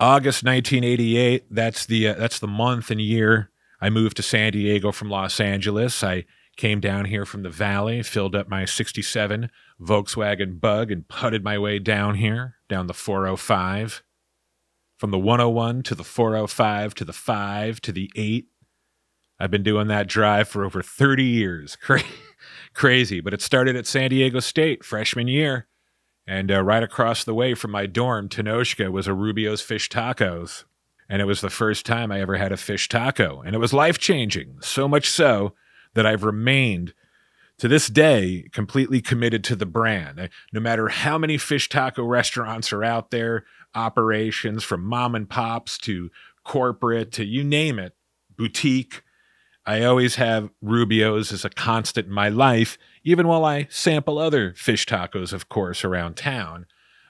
August 1988. That's the uh, that's the month and year I moved to San Diego from Los Angeles. I came down here from the valley, filled up my 67 Volkswagen Bug, and putted my way down here, down the 405. From the 101 to the 405 to the 5 to the 8. I've been doing that drive for over 30 years. Cra- Crazy, but it started at San Diego State freshman year. And uh, right across the way from my dorm, Tenochca, was a Rubio's Fish Tacos. And it was the first time I ever had a fish taco. And it was life changing, so much so that I've remained to this day completely committed to the brand. No matter how many fish taco restaurants are out there, operations from mom and pops to corporate to you name it, boutique, I always have Rubio's as a constant in my life, even while I sample other fish tacos, of course, around town.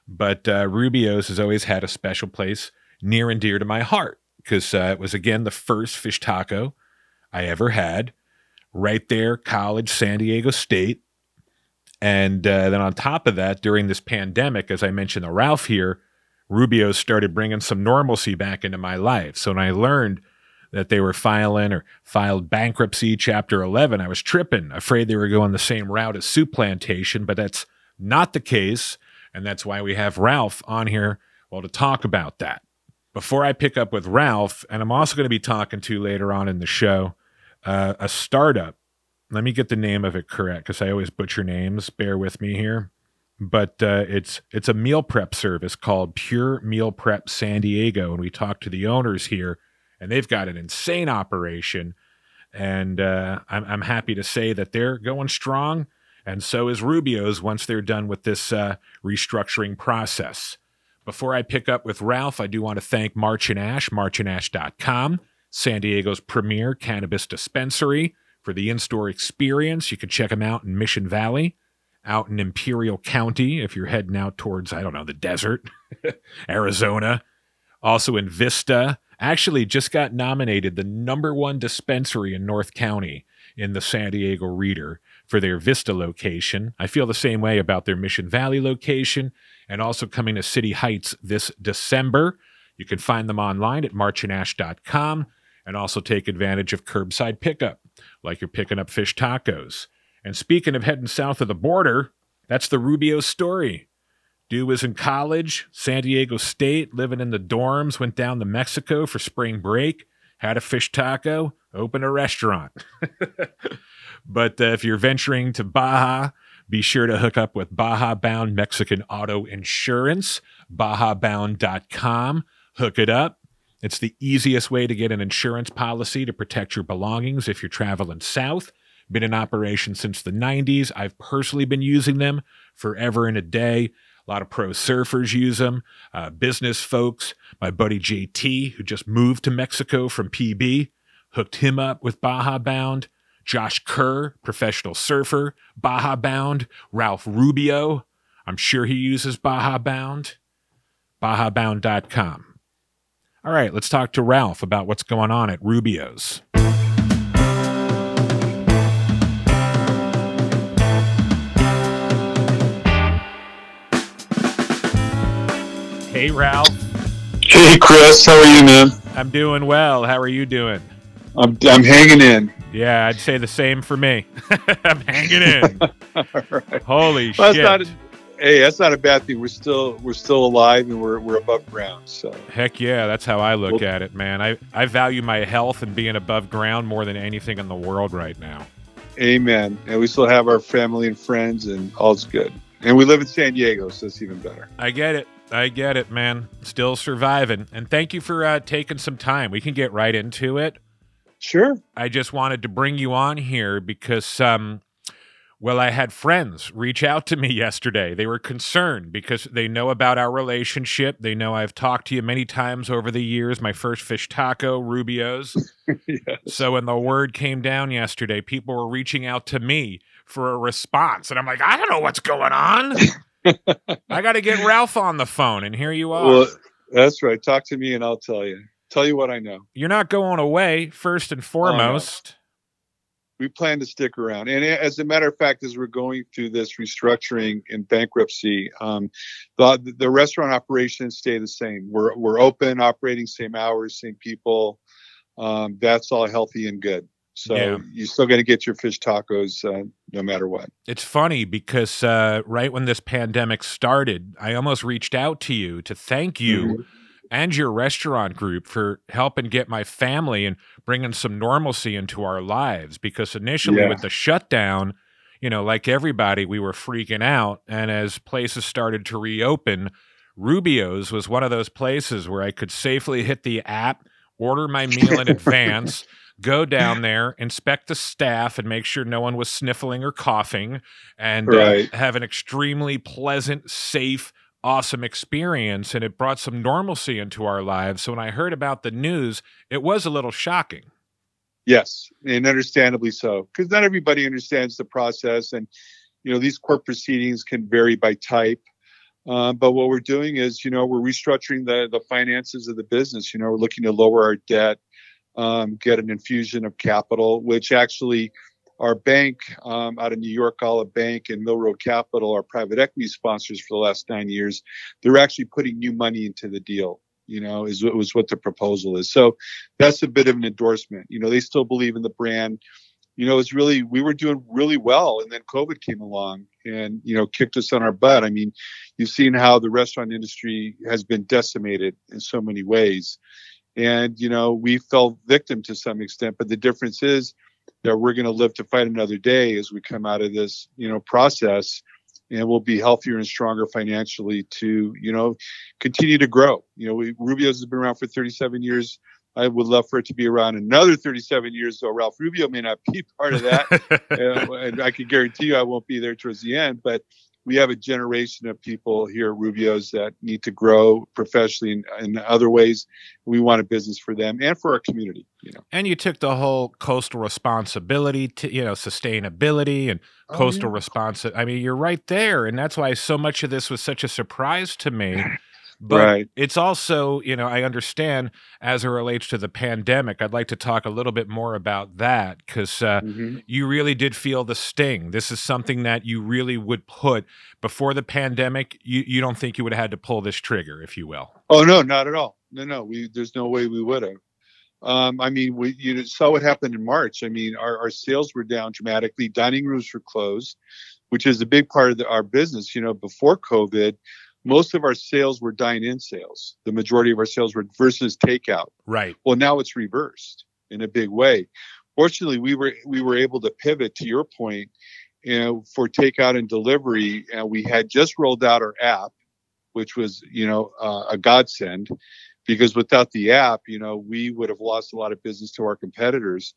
But uh, Rubio's has always had a special place near and dear to my heart because uh, it was, again, the first fish taco I ever had right there, college, San Diego State. And uh, then on top of that, during this pandemic, as I mentioned the Ralph here, Rubio's started bringing some normalcy back into my life. So when I learned that they were filing or filed bankruptcy, Chapter 11, I was tripping, afraid they were going the same route as Souplantation but that's not the case. And that's why we have Ralph on here, well, to talk about that. Before I pick up with Ralph, and I'm also going to be talking to later on in the show, uh, a startup. Let me get the name of it correct because I always butcher names. Bear with me here. But uh, it's it's a meal prep service called Pure Meal Prep San Diego, and we talked to the owners here, and they've got an insane operation, and uh, I'm I'm happy to say that they're going strong, and so is Rubio's once they're done with this uh, restructuring process. Before I pick up with Ralph, I do want to thank March and Ash, marchandash.com. San Diego's premier cannabis dispensary for the in store experience. You can check them out in Mission Valley, out in Imperial County if you're heading out towards, I don't know, the desert, Arizona. Also in Vista. Actually, just got nominated the number one dispensary in North County in the San Diego Reader for their Vista location. I feel the same way about their Mission Valley location and also coming to City Heights this December. You can find them online at marchandash.com and also take advantage of curbside pickup, like you're picking up fish tacos. And speaking of heading south of the border, that's the Rubio story. Dude was in college, San Diego State, living in the dorms, went down to Mexico for spring break, had a fish taco, opened a restaurant. but uh, if you're venturing to Baja, be sure to hook up with Baja Bound Mexican Auto Insurance, bajabound.com. Hook it up. It's the easiest way to get an insurance policy to protect your belongings if you're traveling south. Been in operation since the 90s. I've personally been using them forever and a day. A lot of pro surfers use them, uh, business folks. My buddy JT, who just moved to Mexico from PB, hooked him up with Baja Bound. Josh Kerr, professional surfer, Baja Bound. Ralph Rubio, I'm sure he uses Baja Bound. BajaBound.com. All right, let's talk to Ralph about what's going on at Rubio's. Hey, Ralph. Hey, Chris. How are you, man? I'm doing well. How are you doing? I'm, I'm hanging in. Yeah, I'd say the same for me. I'm hanging in. Right. Holy Well, that's shit. not a, hey, that's not a bad thing. We're still we're still alive and we're we're above ground. So Heck yeah, that's how I look Well- at it, man. I, I value my health and being above ground more than anything in the world right now. amen. And we still have our family and friends and all's good. And we live in San Diego, so it's even better. I get it. I get it, man. Still surviving. And thank you for uh, taking some time. We can get right into it. Sure. I just wanted to bring you on here because, um, well, I had friends reach out to me yesterday. They were concerned because they know about our relationship. They know I've talked to you many times over the years. My first fish taco, Rubio's. yeah. So when the word came down yesterday, people were reaching out to me for a response. And I'm like, I don't know what's going on. I got to get Ralph on the phone. And here you are. Well, that's right. Talk to me and I'll tell you. Tell you what I know. You're not going away, first and foremost. we plan to stick around. And as a matter of fact, as we're going through this restructuring and bankruptcy, um, the the restaurant operations stay the same. We're we're open, operating same hours, same people. Um, that's all healthy and good. So yeah. you're still going to get your fish tacos uh, no matter what. It's funny because uh, right when this pandemic started, I almost reached out to you to thank you. Mm-hmm and your restaurant group for helping get my family and bringing some normalcy into our lives because initially yeah. with the shutdown you know like everybody we were freaking out and as places started to reopen rubio's was one of those places where i could safely hit the app order my meal in advance go down there inspect the staff and make sure no one was sniffling or coughing and uh, right. uh, have an extremely pleasant safe awesome experience and it brought some normalcy into our lives. So when I heard about the news, it was a little shocking. Yes, and understandably so, because not everybody understands the process, and you know these court proceedings can vary by type. Uh, but what we're doing is, you know, we're restructuring the the finances of the business. You know, we're looking to lower our debt, um, get an infusion of capital, which actually our bank um, out of New York, Olive Bank and Mill Road Capital, our private equity sponsors for the last nine years, they're actually putting new money into the deal. You know, is was what the proposal is. So that's a bit of an endorsement. You know, they still believe in the brand. You know, it's really we were doing really well, and then COVID came along and you know kicked us on our butt. I mean, you've seen how the restaurant industry has been decimated in so many ways, and you know we fell victim to some extent. But the difference is that we're going to live to fight another day as we come out of this, you know, process and we'll be healthier and stronger financially to, you know, continue to grow. You know, we, Rubio's has been around for 37 years. I would love for it to be around another 37 years, so Ralph Rubio may not be part of that. and I can guarantee you I won't be there towards the end, but we have a generation of people here at Rubio's that need to grow professionally in, in, other ways. We want a business for them and for our community. You know. And you took the whole coastal responsibility to you know sustainability and oh, coastal yeah. response. I mean, you're right there, and that's why so much of this was such a surprise to me. But right. it's also, you know, I understand as it relates to the pandemic. I'd like to talk a little bit more about that because uh, mm-hmm. you really did feel the sting. This is something that you really would put before the pandemic. You, you don't think you would have had to pull this trigger, if you will? Oh no, not at all. No, no. We there's no way we would have. Um, I mean, we you saw what happened in March. I mean, our, our sales were down dramatically. Dining rooms were closed, which is a big part of the, our business. You know, before COVID, most of our sales were dine-in sales. The majority of our sales were versus takeout. Right. Well, now it's reversed in a big way. Fortunately, we were we were able to pivot to your point, you know, for takeout and delivery, and we had just rolled out our app, which was you know uh, a godsend, because without the app, you know, we would have lost a lot of business to our competitors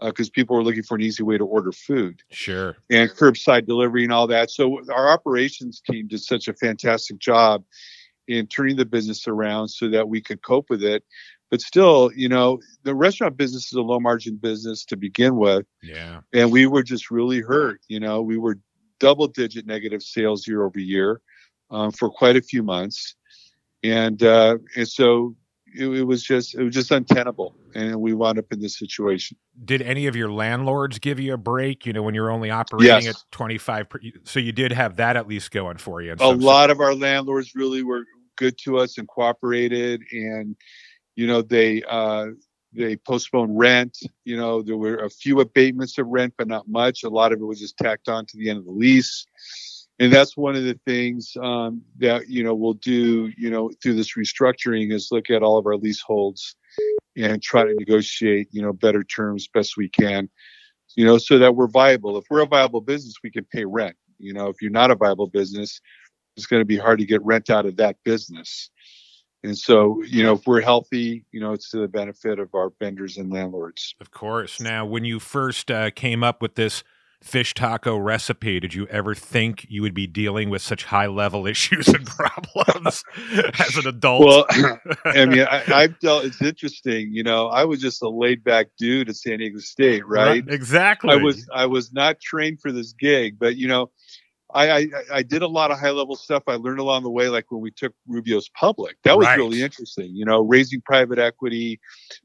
because uh, people were looking for an easy way to order food. Sure. And curbside delivery and all that. So our operations team did such a fantastic job in turning the business around so that we could cope with it. But still, you know, the restaurant business is a low margin business to begin with. Yeah. And we were just really hurt. You know, we were double digit negative sales year over year um, for quite a few months. And uh, and so it, it, was just it was just untenable, and we wound up in this situation. Did any of your landlords give you a break? You know, when you're only operating yes. at 25, per, so you did have that at least going for you. A lot of our landlords really were good to us and cooperated, and you know they uh, they postponed rent. You know, there were a few abatements of rent, but not much. A lot of it was just tacked on to the end of the lease and that's one of the things um, that you know we'll do you know through this restructuring is look at all of our leaseholds and try to negotiate you know better terms best we can you know so that we're viable. If we're a viable business we can pay rent. You know if you're not a viable business it's going to be hard to get rent out of that business. And so you know if we're healthy you know it's to the benefit of our vendors and landlords. Of course. Now when you first uh, came up with this fish taco recipe, did you ever think you would be dealing with such high level issues and problems as an adult? Well, I mean, I, have dealt. It's interesting. You know, I was just a laid back dude at San Diego State, right? right? Exactly. I was. I was not trained for this gig, but you know. I, I, I did a lot of high level stuff. I learned along the way, like when we took Rubio's public. That was Right. really interesting. You know, raising private equity,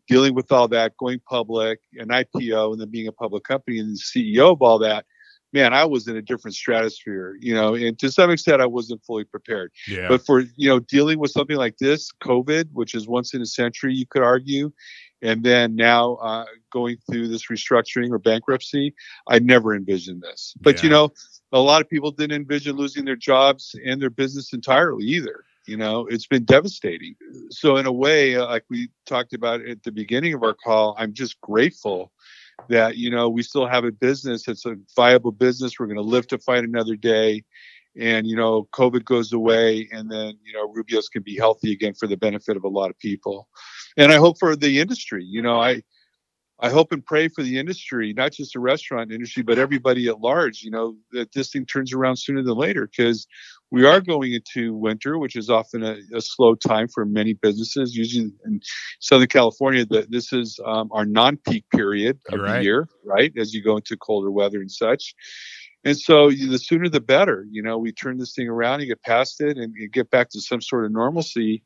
dealing with all that, going public, an IPO, and then being a public company and the CEO of all that. Man, I was in a different stratosphere. You know, and to some extent, I wasn't fully prepared. Yeah. But for you know, dealing with something like this, COVID, which is once in a century, you could argue, and then now uh, going through this restructuring or bankruptcy, I never envisioned this. But you know, a lot of people didn't envision losing their jobs and their business entirely either. You know, it's been devastating. So in a way, uh, like we talked about at the beginning of our call, I'm just grateful that you know we still have a business it's a viable business. We're going to live to fight another day and you know covid goes away and then you know rubio's can be healthy again for the benefit of a lot of people and i hope for the industry you know i i hope and pray for the industry not just the restaurant industry but everybody at large you know that this thing turns around sooner than later because we are going into winter which is often a, a slow time for many businesses usually in southern california that this is um, our non-peak period of You're the right. year right as you go into colder weather and such and so the sooner the better. You know, we turn this thing around and get past it and, and get back to some sort of normalcy.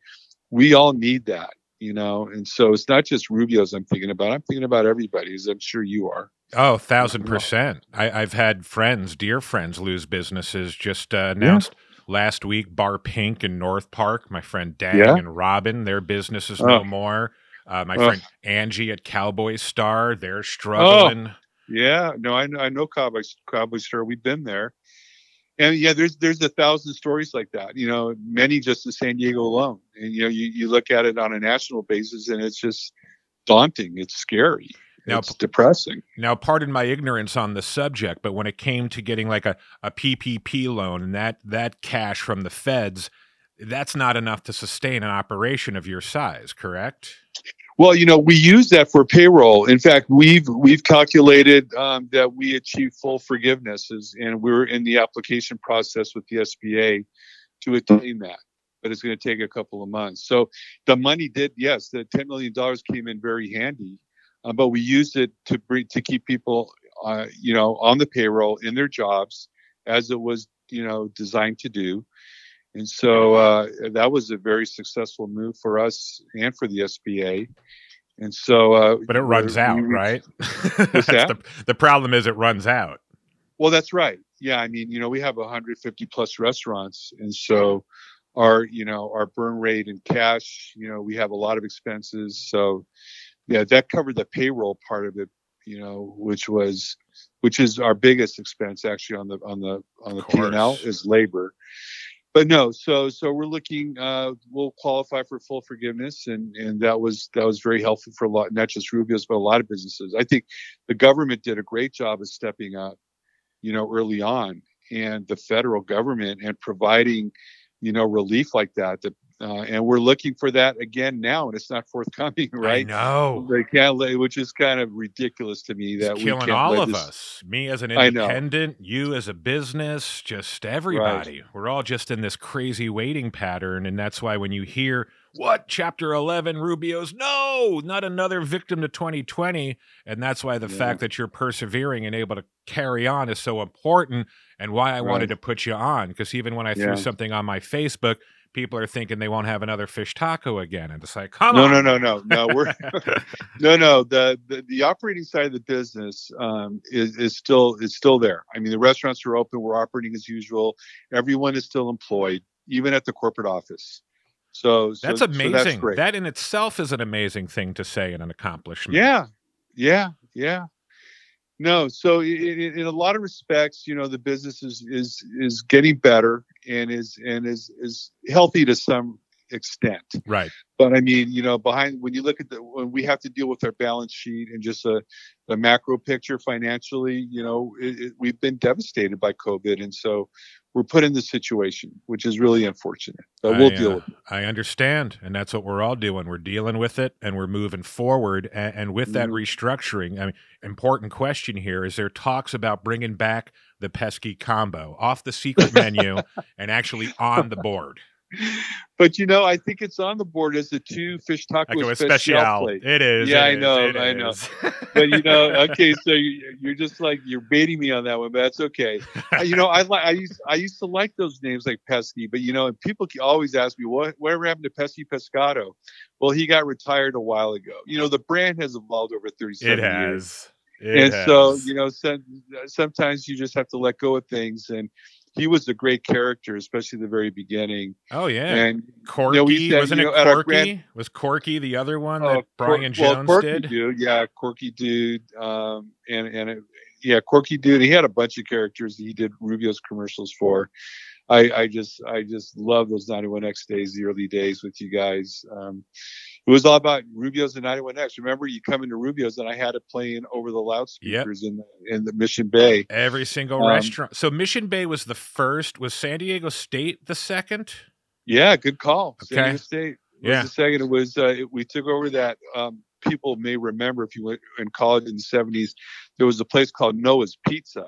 We all need that, you know. And so it's not just Rubio's I'm thinking about. I'm thinking about everybody, as I'm sure you are. Oh, thousand percent. I, I've had friends, dear friends, lose businesses. Just uh, announced last week, Bar Pink in North Park. My friend Dang Yeah. and Robin, their business is Oh. no more. Uh, my Oh. friend Angie at Cowboy Star, they're struggling. Yeah, no, I know, I know Cowboy Cowboy Star. We've been there, and yeah, there's there's a thousand stories like that. You know, many just in San Diego alone. And you know, you, you look at it on a national basis, and it's just daunting. It's scary. Now, it's depressing. Now, pardon my ignorance on the subject, but when it came to getting like a, a PPP loan and that that cash from the feds, that's not enough to sustain an operation of your size, correct? Well, you know, we use that for payroll. In fact, we've we've calculated um, that we achieve full forgivenesses, and we're in the application process with the SBA to attain that. But it's going to take a couple of months. So the money did, yes, the ten million dollars came in very handy, uh, but we used it to bring to keep people, uh, you know, on the payroll in their jobs as it was, you know, designed to do. And so uh, that was a very successful move for us and for the SBA. And so, uh, But it runs out, right? The, the problem is it runs out. Well, that's right. Yeah, I mean, you know, we have 150 plus restaurants, and so our, you know, our burn rate in cash, you know, we have a lot of expenses. So, yeah, that covered the payroll part of it, you know, which was, which is our biggest expense actually on the on the on the P and L is labor. But no, so so we're looking. Uh, we'll qualify for full forgiveness, and and that was that was very helpful for a lot, not just Rubio's, but a lot of businesses. I think the government did a great job of stepping up you know, early on, and the federal government and providing, you know, relief like that. That uh, and we're looking for that again now, and it's not forthcoming, I right? know. They can't, let- which is kind of ridiculous to me that It's we killing can't all of this- us. Me as an independent, you as a business, just everybody. We're all just in this crazy waiting pattern. And that's why when you hear, what, chapter 11, Rubio's, no, not another victim to 2020. And that's why the Yeah. fact that you're persevering and able to carry on is so important and why I wanted to put you on. Because even when I threw Yeah. something on my Facebook, people are thinking they won't have another fish taco again. And it's like, come No, on. no, no, no, no. We're no, no. The, the the operating side of the business um, is is still is still there. I mean, the restaurants are open. We're operating as usual. Everyone is still employed, even at the corporate office. So, so That's so amazing. great. that in itself is an amazing thing to say and an accomplishment. Yeah, yeah, yeah. No, so i- i- in, a lot of respects, you know, the business is is is getting better and is and is is healthy to some extent. Right. But I mean, you know, behind when you look at the when we have to deal with our balance sheet and just a the macro picture financially, you know, it, it, we've been devastated by COVID, and so we're put in this situation, which is really unfortunate. But we'll I, deal uh, with it. I understand, and that's what we're all doing. We're dealing with it, and we're moving forward. And, and with that Mhm. restructuring, I mean, important question here: is there talks about bringing back the pesky combo off the secret menu and actually on the board? but you know, I think it's on the board as a two fish tacos a special. It is. Yeah, it I is, know, I know. But you know, okay, so you, you're just like you're baiting me on that one, but that's okay. You know, I like I used I used to like those names like Pesky, but you know, and people always ask me what whatever happened to Pesky Pescado. Well, he got retired a while ago. You know, the brand has evolved over 37 it years. It and so you know some, sometimes you just have to let go of things and he was a great character especially the very beginning Oh yeah. and Corky you know, used wasn't you it know, our Corky? grand- Was Corky the other one uh, that Brian Cor- Jones well, Corky did? dude yeah Corky dude um and and it, yeah Corky dude he had a bunch of characters that he did rubio's commercials for i i just i just love those 91x days the early days with you guys um it was all about Rubio's and 91X. Remember, you come into Rubio's and I had it playing over the loudspeakers in the in the Mission Bay. Every single Um, restaurant. So Mission Bay was the first. Was San Diego State the second? Yeah, good call. San Okay. Diego State was Yeah. the second. It was uh, it, we took over that. Um, people may remember if you went in college in the seventies, there was a place called Noah's Pizza,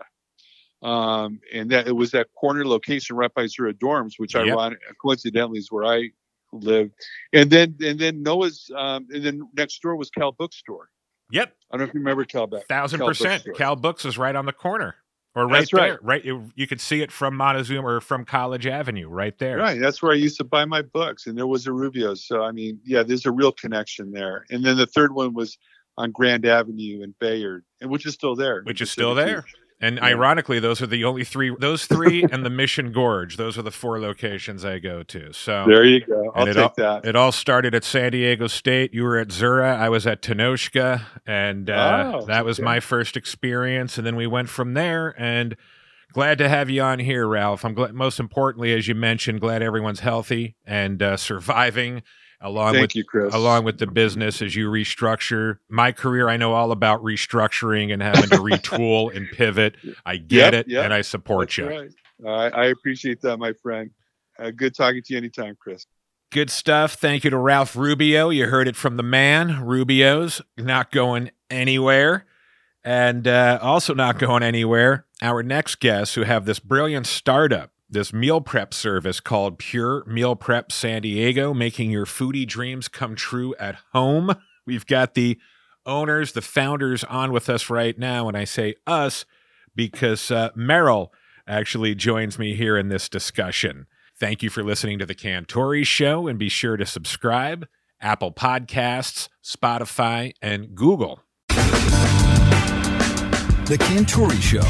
um, and that it was that corner location right by Zura Dorms, which Yep. ironic coincidentally is where I lived. And then and then Noah's um, and then next door was Cal Bookstore. Yep, I don't know if you remember Cal Beck. thousand Cal percent. Bookstore. Cal Books is right on the corner, or right That's right. there. Right, you, you could see it from Montezuma or from College Avenue, right there. Right, that's where I used to buy my books, and there was a Rubio's. So I mean, yeah, there's a real connection there. And then the third one was on Grand Avenue in Bayard, and which is still there. Which is still there. And Yeah. ironically, those are the only three. Those three and the Mission Gorge. Those are the four locations I go to. So There you go. I'll take all- that. It all started at San Diego State. You were at Zura. I was at Tenochca, and uh, Oh, that was okay. my first experience. And then we went from there. And glad to have you on here, Ralph. I'm glad. Most importantly, as you mentioned, glad everyone's healthy and uh, surviving, along Thank with you, Chris. along with the business as you restructure. My career, I know all about restructuring and having to retool and pivot. I get Yep, it, yep. and I support That's you. right. I, I appreciate that, my friend. Uh, good talking to you anytime, Chris. Good stuff. Thank you to Ralph Rubio. You heard it from the man. Rubio's not going anywhere. And uh, also not going anywhere, our next guests who have this brilliant startup, this meal prep service called Pure Meal Prep San Diego, making your foodie dreams come true at home. We've got the owners, the founders on with us right now. And I say us because uh, Merrill actually joins me here in this discussion. Thank you for listening to the Cantore Show and be sure to subscribe. Apple Podcasts, Spotify, and Google. The Cantore Show.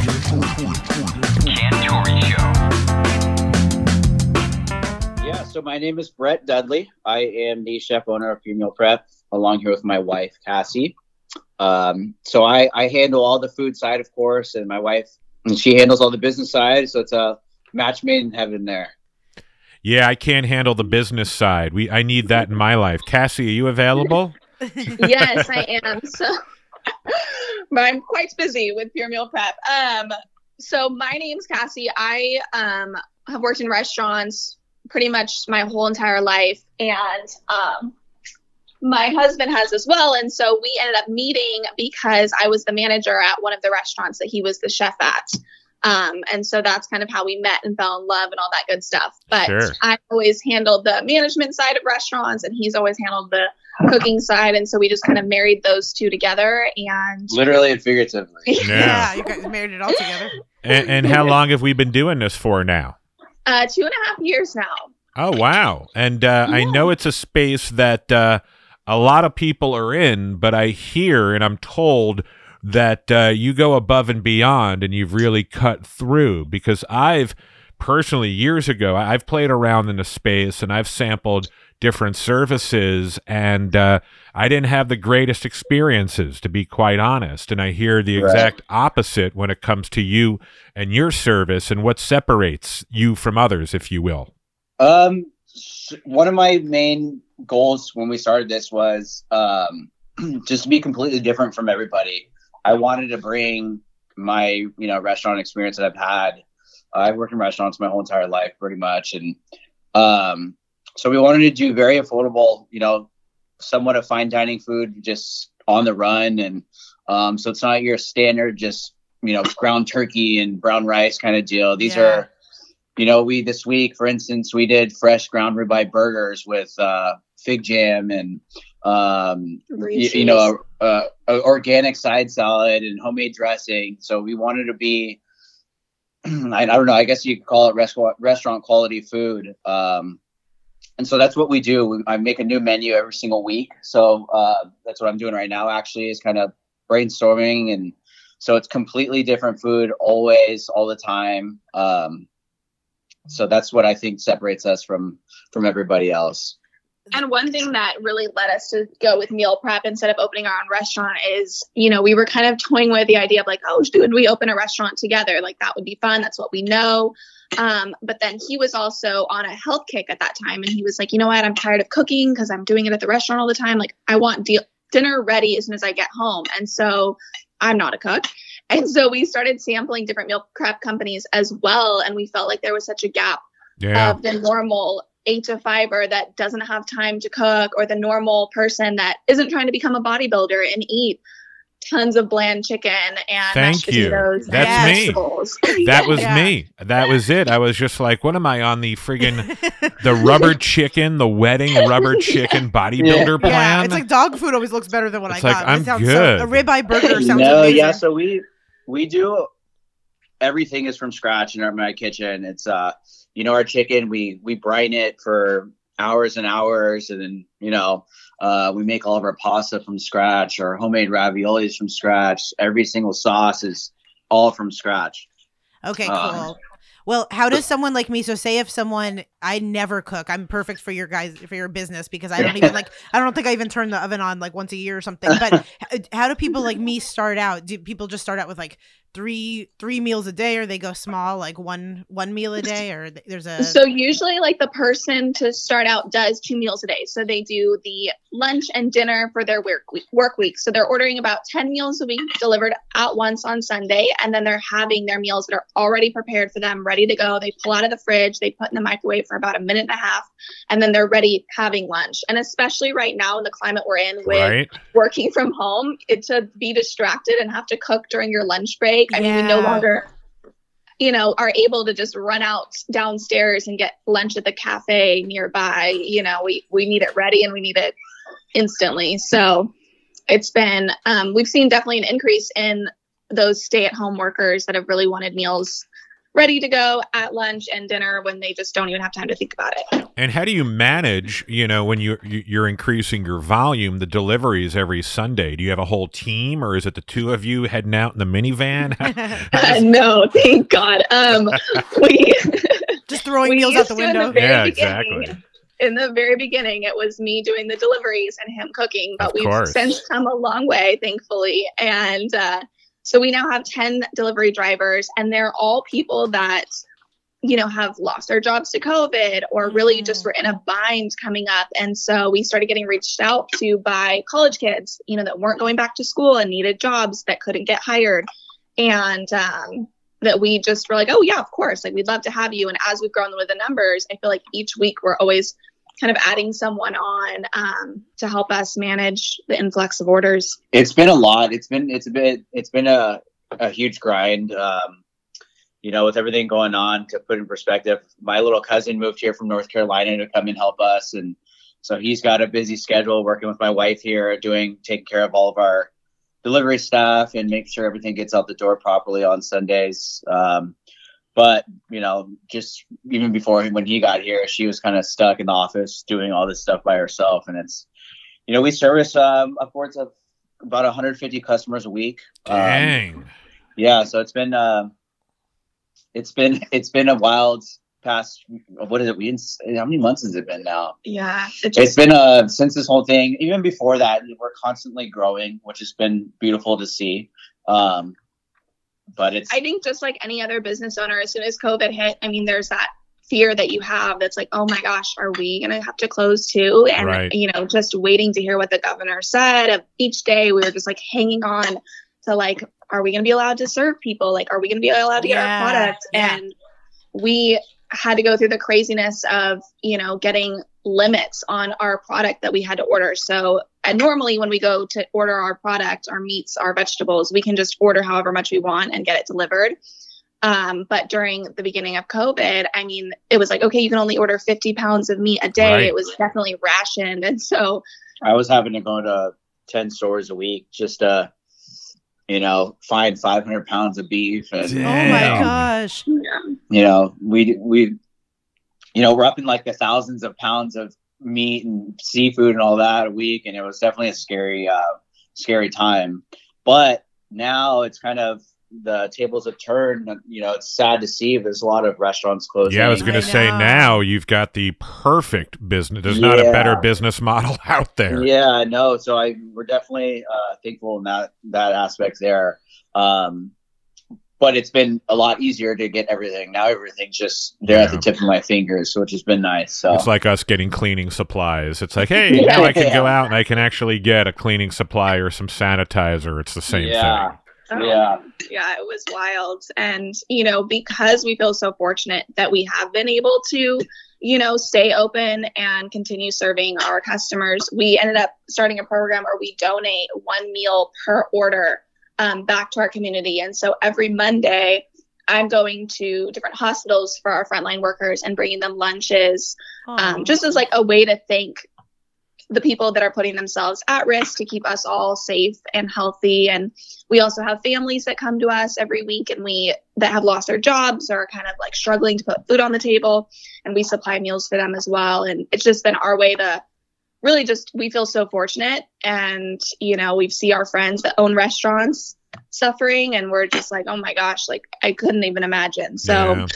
Cantore Show. Yeah, so my name is Brett Dudley. I am the chef owner of Female Prep, along here with my wife Cassie. Um, so I, I handle all the food side, of course, and my wife and she handles all the business side. So it's a match made in heaven there. Yeah, I can't handle the business side. We I need that in my life. Cassie, are you available? yes, I am. So, but I'm quite busy with pure meal prep. Um, so my name's Cassie. I um have worked in restaurants pretty much my whole entire life, and um, my husband has as well. And so we ended up meeting because I was the manager at one of the restaurants that he was the chef at. Um, and so that's kind of how we met and fell in love and all that good stuff. But Sure. I always handled the management side of restaurants, and he's always handled the cooking side. And so we just kind of married those two together. And Literally and figuratively. Yeah. Yeah, you guys married it all together. And, and how long have we been doing this for now? uh, two and a half years now. Oh wow! And uh, I know it's a space that uh, a lot of people are in, but I hear and I'm told that uh, you go above and beyond, and you've really cut through. Because I've personally years ago I've played around in the space and I've sampled different services, and uh, I didn't have the greatest experiences, to be quite honest. And I hear the Right. exact opposite when it comes to you and your service, and what separates you from others, if you will. Um, one of my main goals when we started this was um, just to be completely different from everybody. I wanted to bring my you know restaurant experience that I've had. I've worked in restaurants my whole entire life, pretty much, and um, so we wanted to do very affordable, you know, somewhat of fine dining food, just on the run, and um, so it's not your standard just you know ground turkey and brown rice kind of deal. These Yeah. are you know, we this week, for instance, we did fresh ground ribeye burgers with uh, fig jam and um, you, you know, a, a, a organic side salad and homemade dressing. So we wanted to be, I, I don't know, I guess you could call it restaurant restaurant quality food. Um, and so that's what we do. I make a new menu every single week. So uh, that's what I'm doing right now. Actually, is kind of brainstorming, and so it's completely different food always, all the time. Um, so that's what I think separates us from from everybody else. And one thing that really led us to go with meal prep instead of opening our own restaurant is, you know, we were kind of toying with the idea of like, oh, should we open a restaurant together? Like that would be fun. That's what we know. Um, but then he was also on a health kick at that time, and he was like, you know what? I'm tired of cooking because I'm doing it at the restaurant all the time. Like I want de- dinner ready as soon as I get home. And so I'm not a cook. And so we started sampling different meal prep companies as well. And we felt like there was such a gap Yeah. of the normal eight to fiver that doesn't have time to cook or the normal person that isn't trying to become a bodybuilder and eat tons of bland chicken and mashed Thank you. potatoes That's and me. vegetables. That was Yeah. me. That was it. I was just like, what am I on the friggin' the rubber chicken, the wedding rubber chicken bodybuilder plan? Yeah, it's like dog food always looks better than what It's I like, got. I'm it sounds good. So, a ribeye burger sounds no, amazing. yeah. So we we do everything is from scratch in our my kitchen. It's uh, you know, our chicken we we brine it for hours and hours, and then you know, uh, we make all of our pasta from scratch. Our homemade raviolis from scratch. Every single sauce is all from scratch. Okay, Uh, cool. Well, how does someone like me? So, say if someone I never cook, I'm perfect for your guys for your business because I don't even like I don't think I even turn the oven on like once a year or something. But uh, how do people like me start out? Do people just start out with like three three meals a day, or they go small like one one meal a day, or there's a So usually like the person to start out does two meals a day. So they do the lunch and dinner for their work week, work week. So they're ordering about 10 meals a week delivered at once on Sunday and then they're having their meals that are already prepared for them, ready to go. They pull out of the fridge, they put in the microwave for about a minute and a half and then they're ready having lunch. And especially right now in the climate we're in with right? working from home, it to be distracted and have to cook during your lunch break. I mean, we no longer, you know, are able to just run out downstairs and get lunch at the cafe nearby. You know, we we need it ready and we need it instantly. So it's been um, we've seen definitely an increase in those stay-at-home workers that have really wanted meals ready to go at lunch and dinner when they just don't even have time to think about it. And how do you manage, you know, when you you- you're increasing your volume, the deliveries every Sunday? Do you have a whole team, or is it the two of you heading out in the minivan? Uh, no, thank God. Um, we just throwing we meals out the to in the window. yeah, exactly. in the very beginning, it was me doing the deliveries and him cooking, but Of we've course. since come a long way, thankfully. And uh, so we now have 10 delivery drivers, and they're all people that, you know, have lost their jobs to COVID or really just were in a bind coming up. And so we started getting reached out to by college kids, you know, that weren't going back to school and needed jobs that couldn't get hired. And, um, that we just were like, oh yeah, of course, like we'd love to have you. And as we've grown with the numbers, I feel like each week we're always kind of adding someone on um, to help us manage the influx of orders. It's been a lot. It's been it's a bit it's been a a huge grind. Um, you know, with everything going on, to put in perspective, my little cousin moved here from North Carolina to come and help us, and so he's got a busy schedule working with my wife here, doing taking care of all of our delivery stuff and make sure everything gets out the door properly on Sundays. Um, but you know, just even before when he got here, she was kind of stuck in the office doing all this stuff by herself, and it's you know we service um, upwards of about 150 customers a week. Um, Dang. yeah, so it's been uh, it's been it's been a wild past. What is it? We how many months has it been now? Yeah, it It's been uh since this whole thing. Even before that, we're constantly growing, which has been beautiful to see. Um, but it's I think just like any other business owner, as soon as COVID hit, I mean, there's that fear that you have that's like, oh my gosh, are we going to have to close too? And, Right. you know, just waiting to hear what the governor said. Of Each day we were just like hanging on to like, are we going to be allowed to serve people? Like, are we going to be allowed to get Yeah, our product? yeah. And we had to go through the craziness of, you know, getting limits on our product that we had to order. So, and normally when we go to order our product, our meats, our vegetables, we can just order however much we want and get it delivered. Um, but during the beginning of COVID, I mean, it was like, okay, you can only order 50 pounds of meat a day. Right. It was definitely rationed. And so, I was having to go to 10 stores a week just to, you know, find 500 pounds of beef. And, Oh my Damn. gosh. you know, we, we, you know, we're up in like the thousands of pounds of meat and seafood and all that a week. And it was definitely a scary, uh, scary time. But now it's kind of, the tables have turned. You know, it's sad to see. There's a lot of restaurants closing. Yeah, I was going to say know. now you've got the perfect business. There's not a better business model out there. Yeah, no. So I we're definitely uh, thankful in that that aspect there. Um, but it's been a lot easier to get everything. Now everything's just there at the tip of my fingers, so which has been nice. So It's like us getting cleaning supplies. It's like, hey, now I can go out and I can actually get a cleaning supply or some sanitizer. It's the same yeah, thing. yeah, yeah, it was wild. And, you know, because we feel so fortunate that we have been able to, you know, stay open and continue serving our customers, we ended up starting a program where we donate one meal per order um, back to our community. And so every Monday, I'm going to different hospitals for our frontline workers and bringing them lunches um, just as like a way to thank the people that are putting themselves at risk to keep us all safe and healthy. And we also have families that come to us every week and we that have lost their jobs or are kind of like struggling to put food on the table. And we supply meals for them as well. And it's just been our way to really just we feel so fortunate. And you know we see our friends that own restaurants suffering and we're just like oh my gosh like i couldn't even imagine. So Yeah.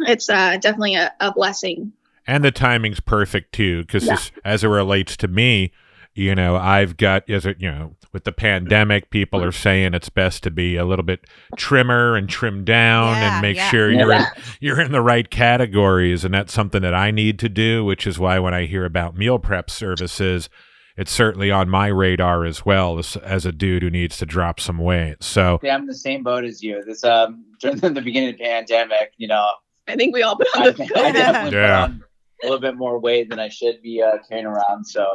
it's uh, definitely a, a blessing And the timing's perfect too, because Yeah. as it relates to me, you know, I've got as it you know, with the pandemic, people are saying it's best to be a little bit trimmer and trim down Yeah, and make yeah. sure you're in, you're in the right categories, and that's something that I need to do. Which is why when I hear about meal prep services, it's certainly on my radar as well as, as a dude who needs to drop some weight. So Yeah, I'm in the same boat as you. This um during the beginning of the pandemic, you know, i think we all put on the I definitely Yeah. Put on a little bit more weight than I should be uh, carrying around. So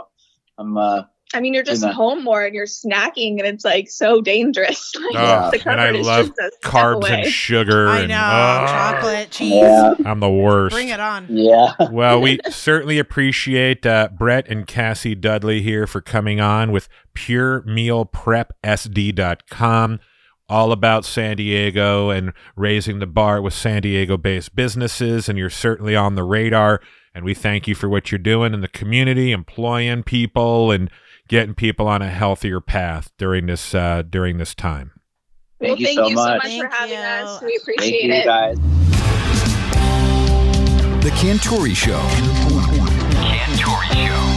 I'm uh I mean, you're just the- home more and you're snacking, and it's like so dangerous. Like, Oh, and I love just a step carbs away. and sugar. I and, know. oh, Chocolate, cheese. yeah, I'm the worst. Bring it on. yeah. well, we certainly appreciate uh, Brett and Cassie Dudley here for coming on with PureMealPrepSD.com all about San Diego and raising the bar with San Diego based businesses. And you're certainly on the radar. And we thank you for what you're doing in the community, employing people and getting people on a healthier path during this uh, during this time. Thank well, you thank so you much. so much Thank for having you. us. We Thank appreciate you it. guys. The Cantore Show. Cantore Show.